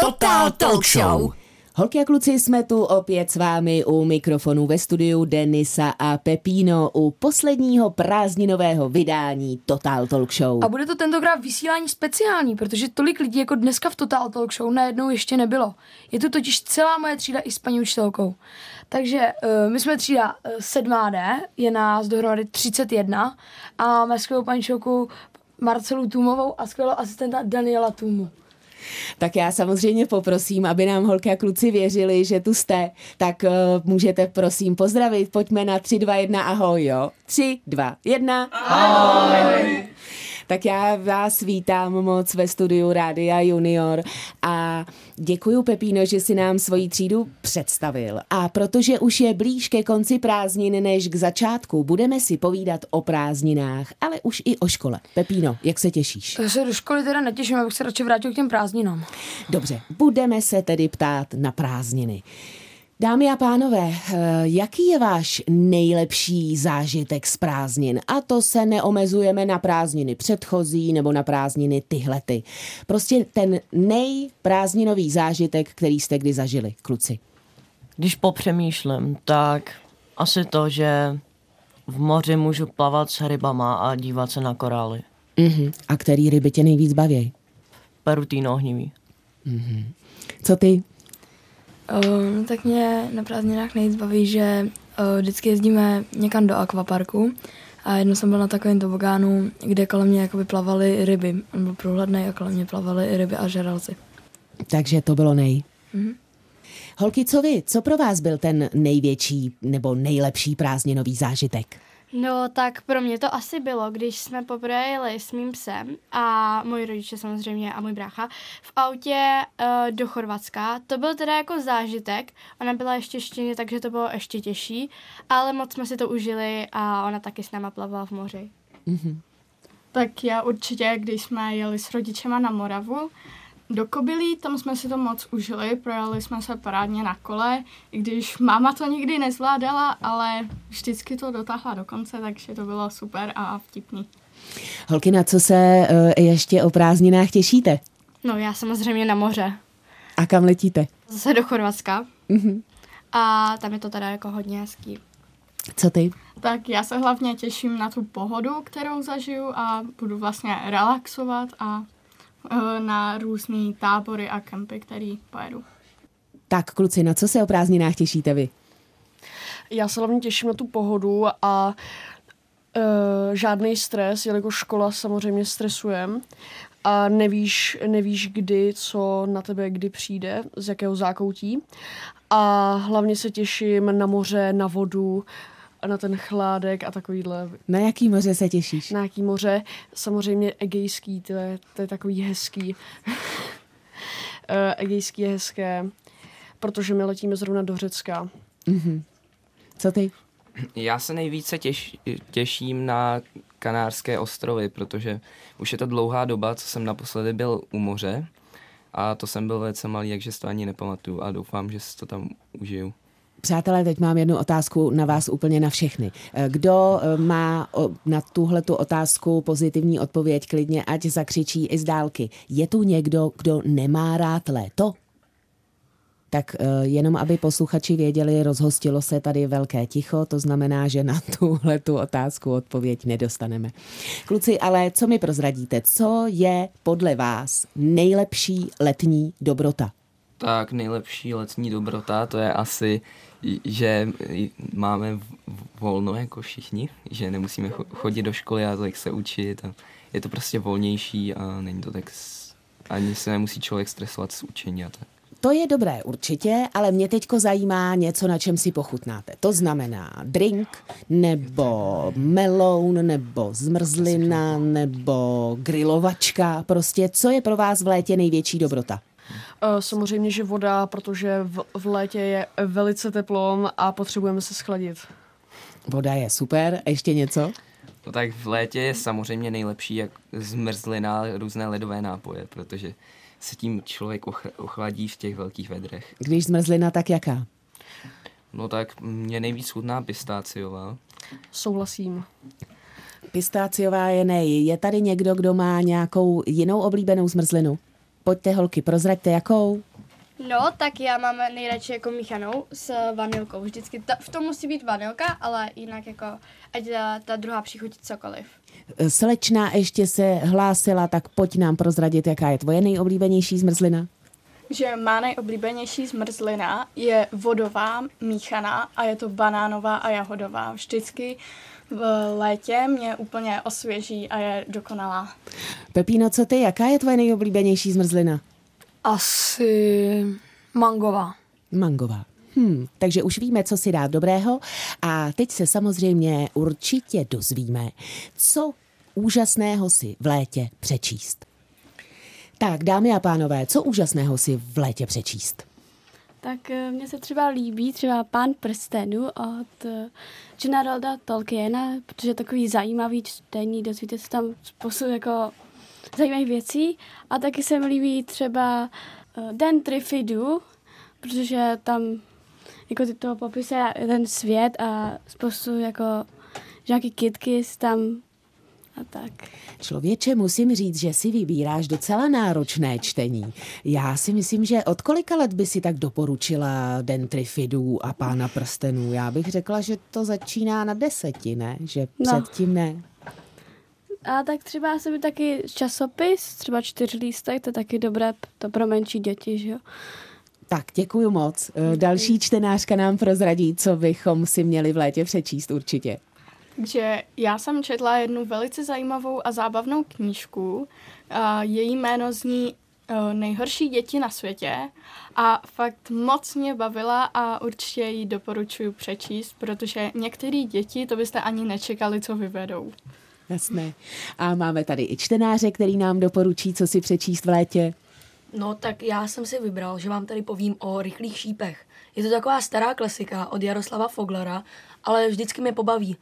Total Talk Show. Holky a kluci, jsme tu opět s vámi u mikrofonu ve studiu Denisa a Pepíno u posledního prázdninového vydání Total Talk Show. A bude to tentokrát vysílání speciální, protože tolik lidí jako dneska v Total Talk Show najednou ještě nebylo. Je tu totiž celá moje třída i s paní učitelkou. Takže uh, my jsme třída uh, 7D, je nás dohromady 31 a máme skvělou paní Marcelu Tůmovou a skvělou asistenta Daniela Tůmu. Tak já samozřejmě poprosím, aby nám holky a kluci věřili, že tu jste, tak uh, můžete prosím pozdravit. Pojďme na 3, 2, 1, ahoj, jo. 3, 2, 1. Ahoj. Tak já vás vítám moc ve studiu Rádia Junior a děkuji Pepíno, že si nám svoji třídu představil. A protože už je blíž ke konci prázdnin než k začátku, budeme si povídat o prázdninách, ale už i o škole. Pepíno, jak se těšíš? Já se do školy teda netěším, abych se radši vrátil k těm prázdninám. Dobře, budeme se tedy ptát na prázdniny. Dámy a pánové, eh, jaký je váš nejlepší zážitek z prázdnin? A to se neomezujeme na prázdniny předchozí nebo na prázdniny tyhlety. Prostě ten nejprázdninový zážitek, který jste kdy zažili, kluci. Když popřemýšlím, tak asi to, že v moři můžu plavat s rybama a dívat se na korály. Uh-huh. A který ryby tě nejvíc baví? Perutýno ohnivý. Uh-huh. Co ty? Uh, tak mě na prázdninách nejvíc baví, že uh, vždycky jezdíme někam do akvaparku a jednou jsem byl na takovém tobogánu, kde kolem mě jakoby plavaly ryby. On byl průhledný a kolem mě plavaly ryby a žralci. Takže to bylo nej. Mhm. Holky, co vy? Co pro vás byl ten největší nebo nejlepší prázdninový zážitek? No tak pro mě to asi bylo, když jsme poprvé jeli s mým psem a moji rodiče samozřejmě a můj brácha v autě uh, do Chorvatska. To byl teda jako zážitek, ona byla ještě štěně, takže to bylo ještě těžší, ale moc jsme si to užili a ona taky s náma plavala v moři. Mm-hmm. Tak já určitě, když jsme jeli s rodičema na Moravu, do Kobylí, tam jsme si to moc užili, projeli jsme se parádně na kole, i když máma to nikdy nezvládala, ale vždycky to dotáhla do konce, takže to bylo super a vtipný. Holky, na co se uh, ještě o prázdninách těšíte? No já samozřejmě na moře. A kam letíte? Zase do Chorvatska. Mm-hmm. A tam je to teda jako hodně hezký. Co ty? Tak já se hlavně těším na tu pohodu, kterou zažiju a budu vlastně relaxovat a na různé tábory a kempy, který pojedu. Tak kluci, na co se o prázdninách těšíte vy? Já se hlavně těším na tu pohodu a uh, žádný stres, jelikož škola samozřejmě stresujeme a nevíš, nevíš kdy, co na tebe kdy přijde, z jakého zákoutí. A hlavně se těším na moře, na vodu, na ten chládek a takovýhle. Na jaký moře se těšíš? Na jaký moře? Samozřejmě egejský, to je, to je takový hezký. egejský je hezké, protože my letíme zrovna do Řecka. Mm-hmm. Co ty? Já se nejvíce těš, těším na Kanárské ostrovy, protože už je to dlouhá doba, co jsem naposledy byl u moře a to jsem byl velice malý, takže si to ani nepamatuju a doufám, že si to tam užiju. Přátelé, teď mám jednu otázku na vás úplně na všechny. Kdo eh, má na tuhle tu otázku pozitivní odpověď, klidně ať zakřičí i z dálky. Je tu někdo, kdo nemá rád léto? Tak eh, jenom, aby posluchači věděli, rozhostilo se tady velké ticho, to znamená, že na tuhle tu otázku odpověď nedostaneme. Kluci, ale co mi prozradíte? Co je podle vás nejlepší letní dobrota? Tak nejlepší letní dobrota, to je asi že máme volno jako všichni, že nemusíme chodit do školy a tak se učit a je to prostě volnější a není to tak, ani se nemusí člověk stresovat s učení a tak. To je dobré určitě, ale mě teďko zajímá něco, na čem si pochutnáte. To znamená drink, nebo meloun, nebo zmrzlina, nebo grilovačka. Prostě co je pro vás v létě největší dobrota? Eh, samozřejmě, že voda, protože v, v létě je velice teplo a potřebujeme se schladit. Voda je super. A ještě něco? No tak v létě je samozřejmě nejlepší jak zmrzlina, různé ledové nápoje, protože se tím člověk ochladí v těch velkých vedrech. Když zmrzlina, tak jaká? No tak mě nejvíc chutná pistáciová. Souhlasím. Pistáciová je nej. Je tady někdo, kdo má nějakou jinou oblíbenou zmrzlinu? Pojďte holky, prozraďte jakou? No, tak já mám nejradši jako míchanou s vanilkou. Vždycky ta, v tom musí být vanilka, ale jinak jako ať ta, ta druhá příchuť cokoliv. Slečna ještě se hlásila, tak pojď nám prozradit, jaká je tvoje nejoblíbenější zmrzlina. Že má nejoblíbenější zmrzlina je vodová, míchaná a je to banánová a jahodová. Vždycky v létě mě úplně osvěží a je dokonalá. Pepíno, co ty, jaká je tvoje nejoblíbenější zmrzlina? Asi mangová. Mangová. Hmm, takže už víme, co si dát dobrého a teď se samozřejmě určitě dozvíme, co úžasného si v létě přečíst. Tak, dámy a pánové, co úžasného si v létě přečíst? Tak eh, mně se třeba líbí třeba Pán prstenů od eh, Generalda Tolkiena, protože je takový zajímavý čtení, dozvíte se tam spoustu jako zajímavých věcí. A taky se mi líbí třeba uh, Den Trifidu, protože tam jako toho popisuje ten svět a spoustu jako nějaký kitky tam a tak. Člověče, musím říct, že si vybíráš docela náročné čtení. Já si myslím, že od kolika let by si tak doporučila Den Trifidů a Pána prstenů? Já bych řekla, že to začíná na deseti, ne? Že No. předtím ne. A tak třeba se mi taky časopis, třeba čtyřlístek, to je taky dobré to pro menší děti, že jo. Tak, děkuji moc. Eh, Další čtenářka nám prozradí, co bychom si měli v létě přečíst určitě. Takže já jsem četla jednu velice zajímavou a zábavnou knížku. A její jméno zní eh, Nejhorší děti na světě a fakt moc mě bavila a určitě ji doporučuji přečíst, protože některé děti to byste ani nečekali, co vyvedou. Jasné. A máme tady i čtenáře, který nám doporučí, co si přečíst v létě. No tak já jsem si vybral, že vám tady povím o rychlých šípech. Je to taková stará klasika od Jaroslava Foglera, ale vždycky mě pobaví.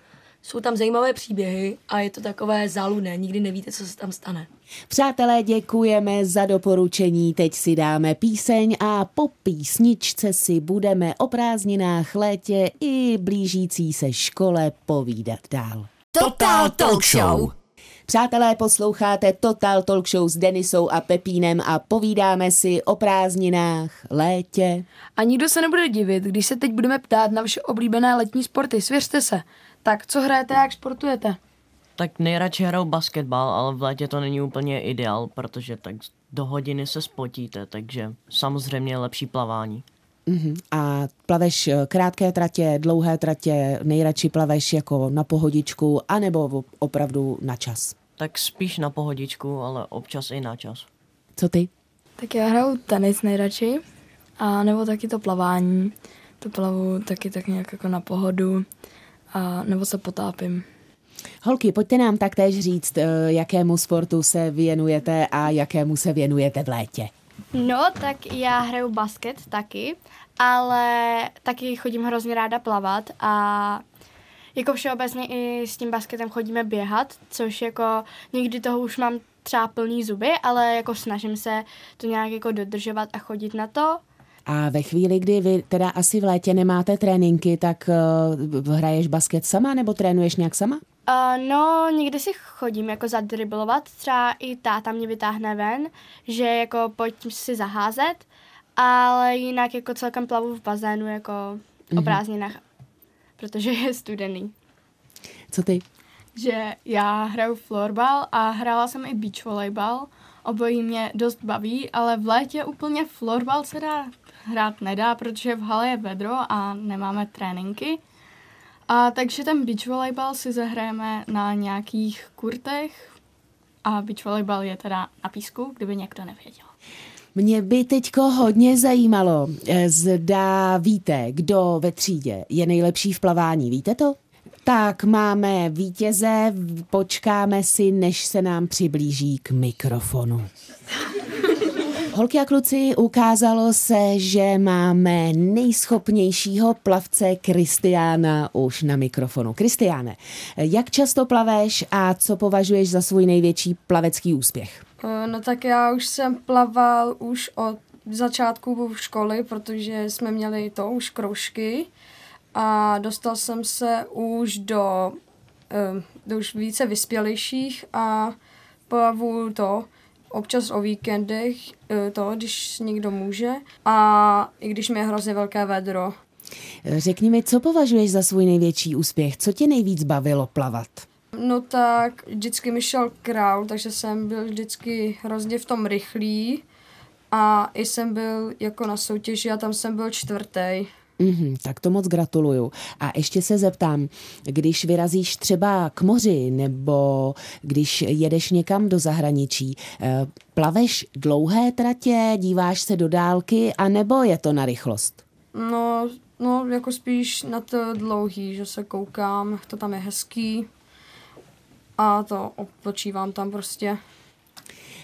Jsou tam zajímavé příběhy a je to takové záludné, nikdy nevíte, co se tam stane. Přátelé, děkujeme za doporučení. Teď si dáme píseň a po písničce si budeme o prázdninách, létě i blížící se škole povídat dál. Total Talk Show. Přátelé, posloucháte Total Talk Show s Denisou a Pepínem a povídáme si o prázdninách, létě. A nikdo se nebude divit, když se teď budeme ptát na vaše oblíbené letní sporty. Svěřte se. Tak co hrajete a jak sportujete? Tak nejradši hraju basketbal, ale v létě to není úplně ideál, protože tak do hodiny se spotíte, takže samozřejmě je lepší plavání. Mhm. A plaveš eh, krátké tratě, dlouhé tratě, nejradši plaveš jako na pohodičku, anebo opravdu na čas. Tak spíš na pohodičku, ale občas i na čas. Co ty? Tak já hraju tenis nejradši, a nebo taky to plavání. To plavu taky tak nějak jako na pohodu, a nebo se potápím. Holky, pojďte nám taktéž říct, eh, jakému sportu se věnujete a jakému se věnujete v létě. No, tak já hraju basket taky, ale taky chodím hrozně ráda plavat a jako všeobecně i s tím basketem chodíme běhat, což jako někdy toho už mám třeba plný zuby, ale jako snažím se to nějak jako dodržovat a chodit na to. A ve chvíli, kdy vy teda asi v létě nemáte tréninky, tak uh, hraješ basket sama nebo trénuješ nějak sama? Uh, no, někdy si chodím jako zadriblovat, třeba i táta mě vytáhne ven, že jako pojď si zaházet, ale jinak jako celkem plavu v bazénu jako mm-hmm. o prázdninách, protože je studený. Co ty? Že já hraju florbal a hrála jsem i beach volejbal. Obojí mě dost baví, ale v létě úplně florbal se dá hrát nedá, protože v hale je vedro a nemáme tréninky. A takže ten beach volejbal si zahrajeme na nějakých kurtech a beach volejbal je teda na písku, kdyby někdo nevěděl. Mě by teďko hodně zajímalo, eh, zda víte, kdo ve třídě je nejlepší v plavání. Víte to? Tak máme vítěze, počkáme si, než se nám přiblíží k mikrofonu. Holky a kluci, ukázalo se, že máme nejschopnějšího plavce Kristiána už na mikrofonu. Kristiáne, jak často plaveš a co považuješ za svůj největší plavecký úspěch? No tak já už jsem plaval už od začátku školy, protože jsme měli to už kroužky a dostal jsem se už do, do už více vyspělejších a plavu to občas o víkendech, eh, to, když někdo může. A i když mi je hrozně velké vedro. Řekni mi, co považuješ za svůj největší úspěch? Co tě nejvíc bavilo plavat? No tak vždycky mi šel král, takže jsem byl vždycky hrozně v tom rychlý. A i jsem byl jako na soutěži a tam jsem byl čtvrtý. Mm-hmm, tak to moc gratuluju. A ještě se zeptám, když vyrazíš třeba k moři nebo když jedeš někam do zahraničí, eh, plaveš dlouhé tratě, díváš se do dálky, anebo je to na rychlost? No, no jako spíš na to dlouhý, že se koukám, to tam je hezký a to odpočívám tam prostě.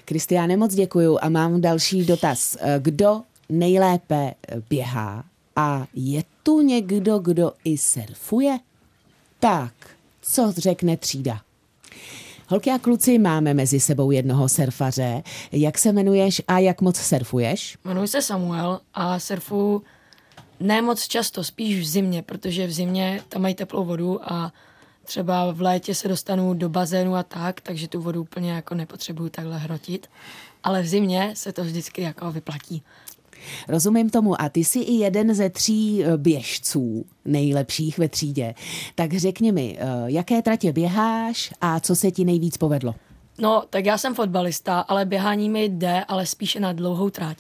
Kristiáne, moc děkuju a mám další dotaz. Eh, Kdo nejlépe běhá a je tu někdo, kdo i surfuje? Tak, co řekne třída? Holky a kluci, máme mezi sebou jednoho surfaře. Jak se jmenuješ a jak moc surfuješ? Jmenuji se Samuel a surfu ne moc často, spíš v zimě, protože v zimě tam mají teplou vodu a třeba v létě se dostanu do bazénu a tak, takže tu vodu úplně jako nepotřebuju takhle hrotit. Ale v zimě se to vždycky jako vyplatí. Rozumím tomu a ty jsi i jeden ze tří eh, běžců nejlepších ve třídě. Tak řekni mi, eh, jaké tratě běháš a co se ti nejvíc povedlo? No, tak já jsem fotbalista, ale běhání mi jde, ale spíše na dlouhou trať.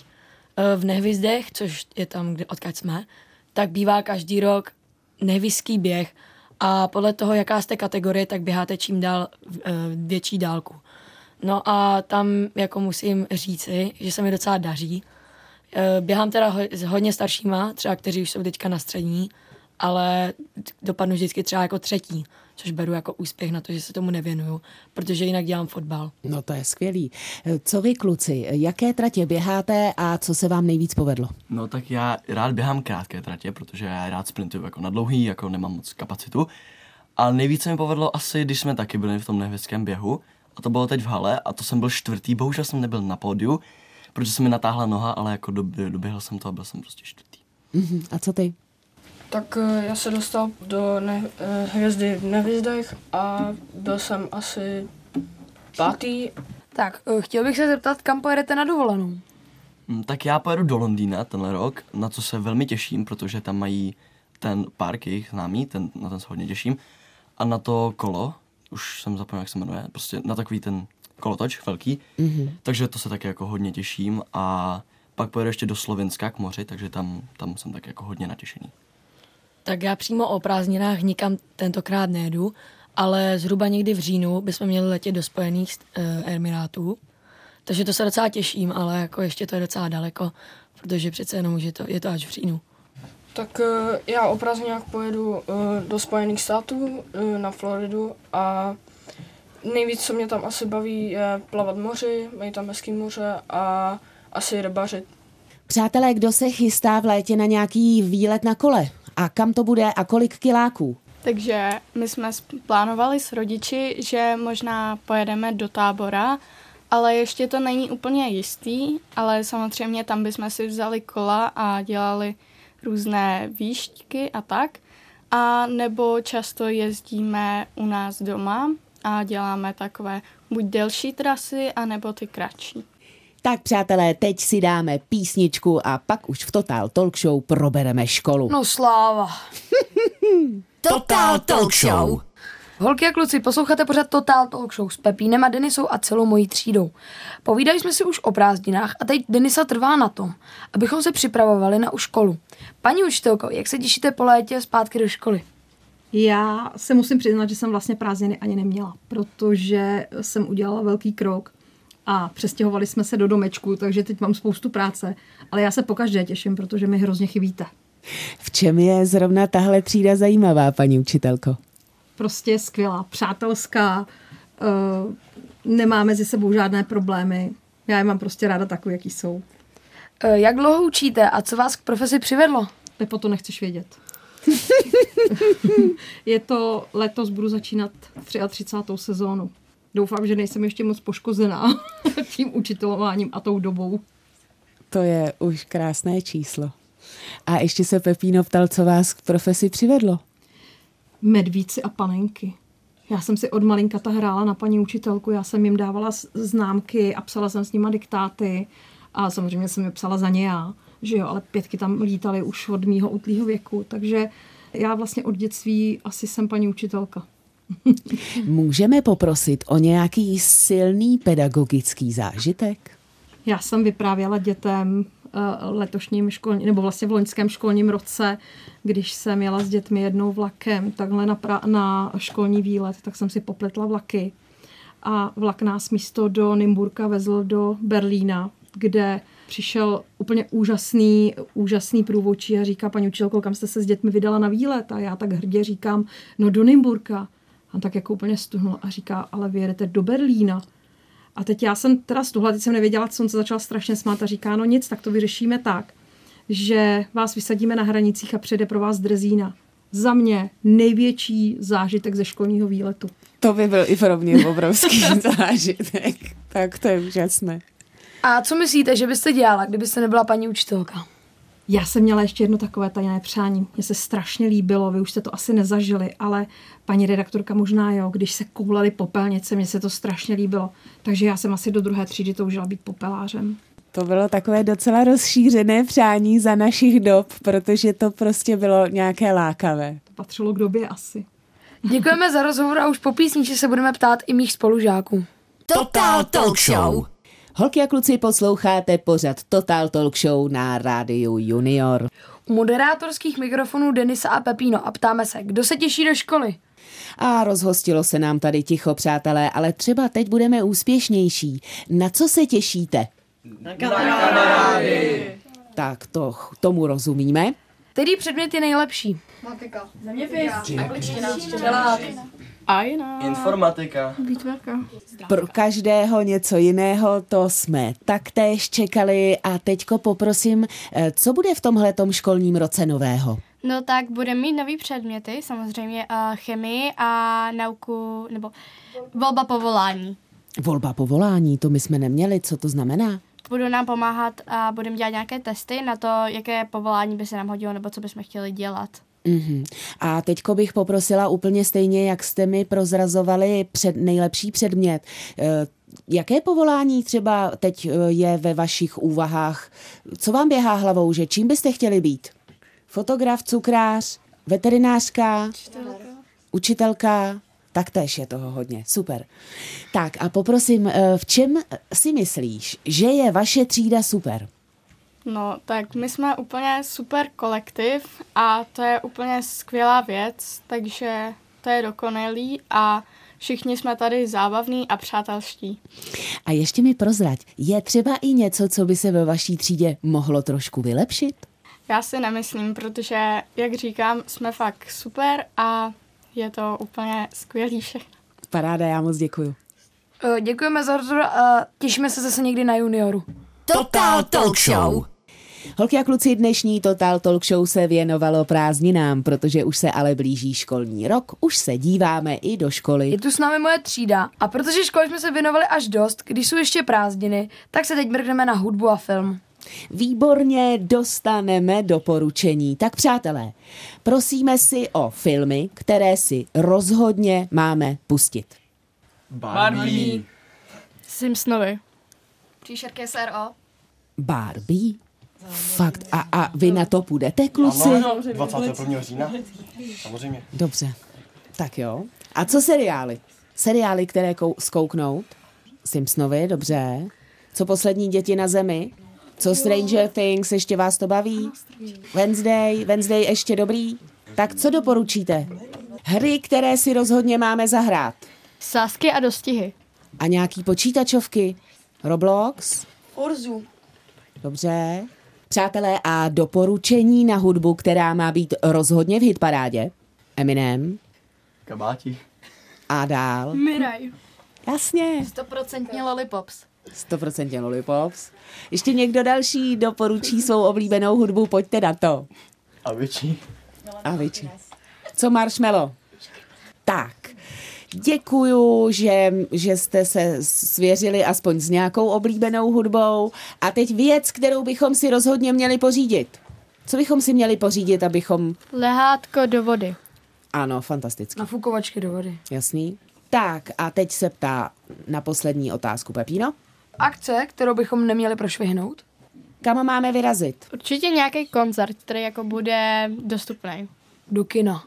Eh, V Nehvizdech, což je tam, kde, odkud jsme, tak bývá každý rok nehvizský běh a podle toho, jaká jste kategorie, tak běháte čím dál větší dálku. No a tam jako musím říci, že se mi docela daří. Eh, Běhám teda ho- s hodně staršíma, třeba kteří už jsou teďka na střední, ale dopadnu vždycky třeba jako třetí, což beru jako úspěch na to, že se tomu nevěnuju, protože jinak dělám fotbal. No to je skvělý. Eh, Co vy kluci, jaké tratě běháte a co se vám nejvíc povedlo? No tak já rád běhám krátké tratě, protože já rád sprintuju jako na dlouhý, jako nemám moc kapacitu. A nejvíc se mi povedlo asi, když jsme taky byli v tom nehvězdském běhu. A to bylo teď v hale a to jsem byl čtvrtý, bohužel jsem nebyl na pódiu, protože se mi natáhla noha, ale jako dob- doběhl jsem to a byl jsem prostě čtvrtý. Mhm. A co ty? Tak eh, já se dostal do ne- eh, hvězdy v Nevězdech a byl jsem asi pátý. Tak, eh, chtěl bych se zeptat, kam pojedete na dovolenou? Mm, Tak já pojedu do Londýna tenhle rok, na co se velmi těším, protože tam mají ten park jejich známý, ten, na ten se hodně těším. A na to kolo, už jsem zapomněl, jak se jmenuje, prostě na takový ten kolotoč velký. Mhm. Takže to se taky jako hodně těším a pak pojedu ještě do Slovenska k moři, takže tam, tam jsem tak jako hodně natěšený. Tak já přímo o prázdninách nikam tentokrát nejedu, ale zhruba někdy v říjnu bychom měli letět do Spojených uh, Emirátů. Takže to se docela těším, ale jako ještě to je docela daleko, protože přece jenom je to, je to až v říjnu. Tak eh, já o prázdninách pojedu eh, do Spojených států, eh, na Floridu a nejvíc, co mě tam asi baví, je plavat moři, mají tam hezký moře a asi rybařit. Přátelé, kdo se chystá v létě na nějaký výlet na kole? A kam to bude a kolik kiláků? Takže my jsme plánovali s rodiči, že možná pojedeme do tábora, ale ještě to není úplně jistý, ale samozřejmě tam bychom si vzali kola a dělali různé výšťky a tak. A nebo často jezdíme u nás doma a děláme takové buď delší trasy, anebo ty kratší. Tak přátelé, teď si dáme písničku a pak už v Total Talk Show probereme školu. No sláva. Total Talk Show. Holky a kluci, posloucháte pořád Total Talk Show s Pepínem a Denisou a celou mojí třídou. Povídali jsme si už o prázdninách a teď Denisa trvá na tom, abychom se připravovali na školu. Paní učitelko, jak se těšíte po létě zpátky do školy? Já se musím přiznat, že jsem vlastně prázdniny ani neměla, protože jsem udělala velký krok a přestěhovali jsme se do domečku, takže teď mám spoustu práce, ale já se pokaždé těším, protože mi hrozně chybíte. V čem je zrovna tahle třída zajímavá, paní učitelko? Prostě skvělá, přátelská, uh, nemá mezi sebou žádné problémy. Já je mám prostě ráda takový, jaký jsou. E, jak dlouho učíte a co vás k profesi přivedlo? Pepo, to nechceš vědět. je to letos, budu začínat 33. sezónu. Doufám, že nejsem ještě moc poškozená tím učitelováním a tou dobou. To je už krásné číslo. A ještě se Pepíno ptal, co vás k profesi přivedlo. Medvíci a panenky. Já jsem si od malinkata hrála na paní učitelku, já jsem jim dávala známky a psala jsem s nima diktáty a samozřejmě jsem je psala za ně já, že jo, ale pětky tam lítaly už od mýho útlýho věku, takže já vlastně od dětství asi jsem paní učitelka. Můžeme poprosit o nějaký silný pedagogický zážitek? Já jsem vyprávěla dětem eh, letošním školním, nebo vlastně v loňském školním roce, když jsem jela s dětmi jednou vlakem, takhle na, pra, na školní výlet, tak jsem si popletla vlaky. A vlak nás místo do Nymburka vezl do Berlína, kde přišel úplně úžasný, úžasný průvodčí a říká, paní učitelko, kam jste se s dětmi vydala na výlet? A já tak hrdě říkám, no do Nymburka. A tak jako úplně stuhnul a říká, ale vy jedete do Berlína. A teď já jsem teda z tohle, teď jsem nevěděla, co on se začal strašně smát a říká, no nic, tak to vyřešíme tak, že vás vysadíme na hranicích a přijde pro vás drezína. Za mě největší zážitek ze školního výletu. To by byl i pro mě obrovský zážitek. Tak to je úžasné. A co myslíte, že byste dělala, kdybyste nebyla paní učitelka? Já jsem měla ještě jedno takové tajné přání. Mně se strašně líbilo, vy už jste to asi nezažili, ale paní redaktorka možná jo, když se koulaly popelnice, mně se to strašně líbilo. Takže já jsem asi do druhé třídy toužila být popelářem. To bylo takové docela rozšířené přání za našich dob, protože to prostě bylo nějaké lákavé. To patřilo k době asi. Děkujeme za rozhovor a už po písničce se budeme ptát i mých spolužáků. Total Talk Show. Holky a kluci, posloucháte pořad Total Talk Show na rádiu Junior. U moderátorských mikrofonů Denisa a Pepíno a ptáme se, kdo se těší do školy? A rozhostilo se nám tady ticho, přátelé, ale třeba teď budeme úspěšnější. Na co se těšíte? Na kamarády. Tak to, tomu rozumíme. Který předmět je nejlepší? Matika. Zeměpis. Angličtina. A jiná. Informatika. Výtvarka. Pro každého něco jiného, to jsme taktéž čekali a teďko poprosím, eh, co bude v tomhletom školním roce nového? No tak budeme mít nový předměty, samozřejmě uh, chemii a nauku, nebo volba povolání. Volba povolání, to my jsme neměli, co to znamená? Budou nám pomáhat a budeme dělat nějaké testy na to, jaké povolání by se nám hodilo, nebo co bychom chtěli dělat. Mhm. A teďko bych poprosila úplně stejně, jak jste mi prozrazovali před, nejlepší předmět. Eh, Jaké povolání třeba teď eh, je ve vašich úvahách? Co vám běhá hlavou, že čím byste chtěli být? Fotograf, cukrář, veterinářka, učitelka? Tak též je toho hodně, super. Tak a poprosím, eh, v čem si myslíš, že je vaše třída super? No, tak my jsme úplně super kolektiv a to je úplně skvělá věc, takže to je dokonalý a všichni jsme tady zábavní a přátelští. A ještě mi prozrať, je třeba i něco, co by se ve vaší třídě mohlo trošku vylepšit? Já si nemyslím, protože, jak říkám, jsme fakt super a je to úplně skvělý všechno. Paráda, já moc děkuju. Eh, Děkujeme za rozhovor a těšíme se zase někdy na junioru. Total Talk Show. Holky a kluci, dnešní Total Talk Show se věnovalo prázdninám, protože už se ale blíží školní rok, už se díváme i do školy. Je tu s námi moje třída a protože školy jsme se věnovali až dost, když jsou ještě prázdniny, tak se teď mrkneme na hudbu a film. Výborně dostaneme doporučení. Tak přátelé, prosíme si o filmy, které si rozhodně máme pustit. Barbie. Simpsonovi. Příšerky SRO. Barbie? Fakt. A, a vy na to půjdete, kluci? Ano, 21. října. Samozřejmě. Dobře. Tak jo. A co seriály? Seriály, které kou- zkouknout? Simpsonovi, dobře. Co poslední děti na zemi? Co Stranger Things, ještě vás to baví? Wednesday, Wednesday ještě dobrý? Tak co doporučíte? Hry, které si rozhodně máme zahrát. Sásky a dostihy. A nějaký počítačovky? Roblox? Forzu. Dobře. Přátelé, a doporučení na hudbu, která má být rozhodně v hitparádě? Eminem? Kabáti. A dál? Miraj. Jasně. Stoprocentně lollipops. 100% Lollipops. Ještě někdo další doporučí svou oblíbenou hudbu, pojďte na to. A větší. A větší. Co Marshmallow? Tak, děkuju, že, že jste se svěřili aspoň s nějakou oblíbenou hudbou. A teď věc, kterou bychom si rozhodně měli pořídit. Co bychom si měli pořídit, abychom... Lehátko do vody. Ano, fantasticky. Nafukovačky do vody. Jasný. Tak a teď se ptá na poslední otázku Pepíno. Akce, kterou bychom neměli prošvihnout? Kam máme vyrazit? Určitě nějaký koncert, který jako bude dostupný. Do kina.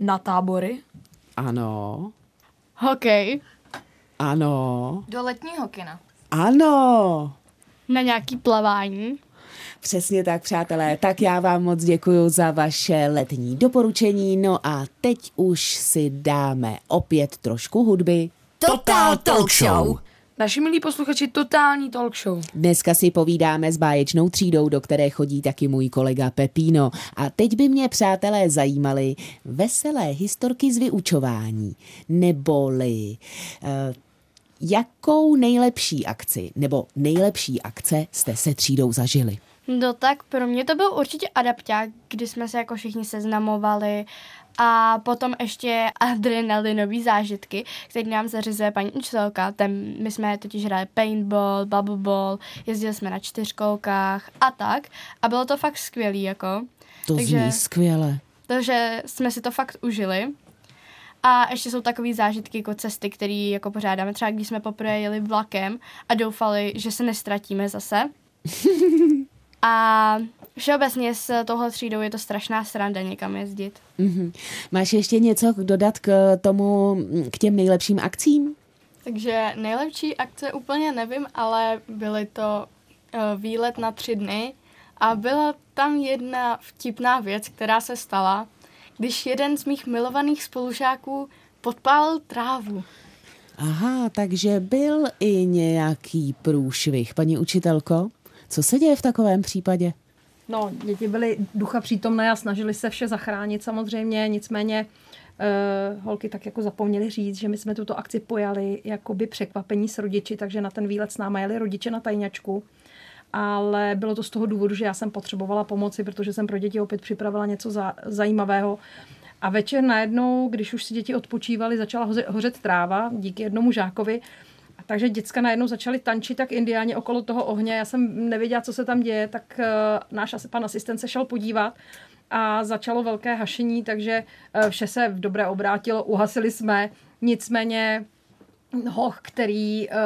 Na tábory. Ano, Hokej. ano, Do letního kina. ano. Na nějaký plavání. Přesně tak, přátelé. Tak já vám moc děkuji za vaše letní doporučení. No a teď už si dáme opět trošku hudby. Total Talk Show. Naši milí posluchači, totální talk show. Dneska si povídáme s báječnou třídou, do které chodí taky můj kolega Pepíno. A teď by mě, přátelé, zajímaly veselé historky z vyučování. Neboli, eh, jakou nejlepší akci nebo nejlepší akce jste se třídou zažili? No tak pro mě to byl určitě adapták, kdy jsme se jako všichni seznamovali a potom ještě adrenalinový zážitky, který nám zařizuje paní učitelka. Ten, my jsme totiž hráli paintball, bubble ball, jezdili jsme na čtyřkolkách a tak. A bylo to fakt skvělý, jako. To Takže- zní skvěle. Takže jsme si to fakt užili. A ještě jsou takové zážitky jako cesty, které jako pořádáme. Třeba když jsme poprvé jeli vlakem a doufali, že se nestratíme zase. a všeobecně s touhle třídou je to strašná sranda někam jezdit. Mhm. Máš ještě něco dodat k tomu, k těm nejlepším akcím? Takže nejlepší akce úplně nevím, ale byly to uh, výlet na tři dny a byla tam jedna vtipná věc, která se stala, když jeden z mých milovaných spolužáků podpálil trávu. Aha, takže byl i nějaký průšvih. Paní učitelko, co se děje v takovém případě? No, děti byly ducha přítomné a snažili se vše zachránit samozřejmě, nicméně uh, holky tak jako zapomněly říct, že my jsme tuto akci pojali jakoby překvapení s rodiči, takže na ten výlet s náma jeli rodiče na tajňačku. Ale bylo to z toho důvodu, že já jsem potřebovala pomoci, protože jsem pro děti opět připravila něco za, zajímavého. A večer najednou, když už si děti odpočívali, začala hoře, hořet tráva díky jednomu žákovi. Takže děcka najednou začaly tančit tak indiáně okolo toho ohně. Já jsem nevěděla, co se tam děje, tak uh, náš asi pan asistent se šel podívat a začalo velké hašení, takže uh, vše se v dobré obrátilo, uhasili jsme. Nicméně hoch, který uh,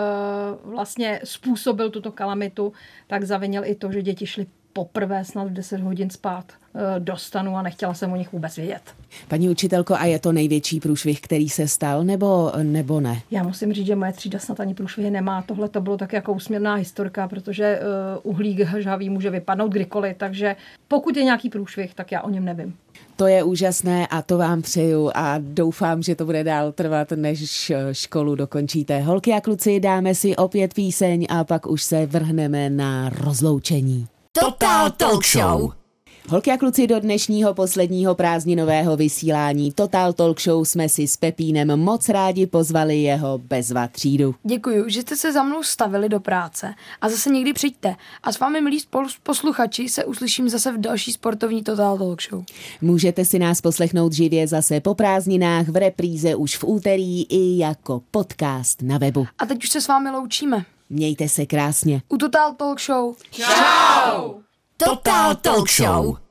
vlastně způsobil tuto kalamitu, tak zavinil i to, že děti šly poprvé snad v 10 hodin spát uh, do stanu a nechtěla jsem o nich vůbec vědět. Paní učitelko, a je to největší průšvih, který se stal, nebo, nebo ne? Já musím říct, že moje třída snad ani průšvihy nemá. Tohle to bylo tak jako úsměvná historka, protože uh, uhlík žhavý může vypadnout kdykoliv, takže pokud je nějaký průšvih, tak já o něm nevím. To je úžasné a to vám přeju a doufám, že to bude dál trvat, než školu dokončíte. Holky a kluci, dáme si opět píseň a pak už se vrhneme na rozloučení. Total Talk Show. Holky a kluci do dnešního posledního prázdninového vysílání Total Talk Show jsme si s Pepínem moc rádi pozvali jeho bezva třídu. Děkuji, že jste se za mnou stavili do práce a zase někdy přijďte. A s vámi, milí posluchači, se uslyším zase v další sportovní Total Talk Show. Můžete si nás poslechnout živě zase po prázdninách v repríze už v úterý i jako podcast na webu. A teď už se s vámi loučíme. Mějte se krásně. U Total Talk Show. Total Talk Show.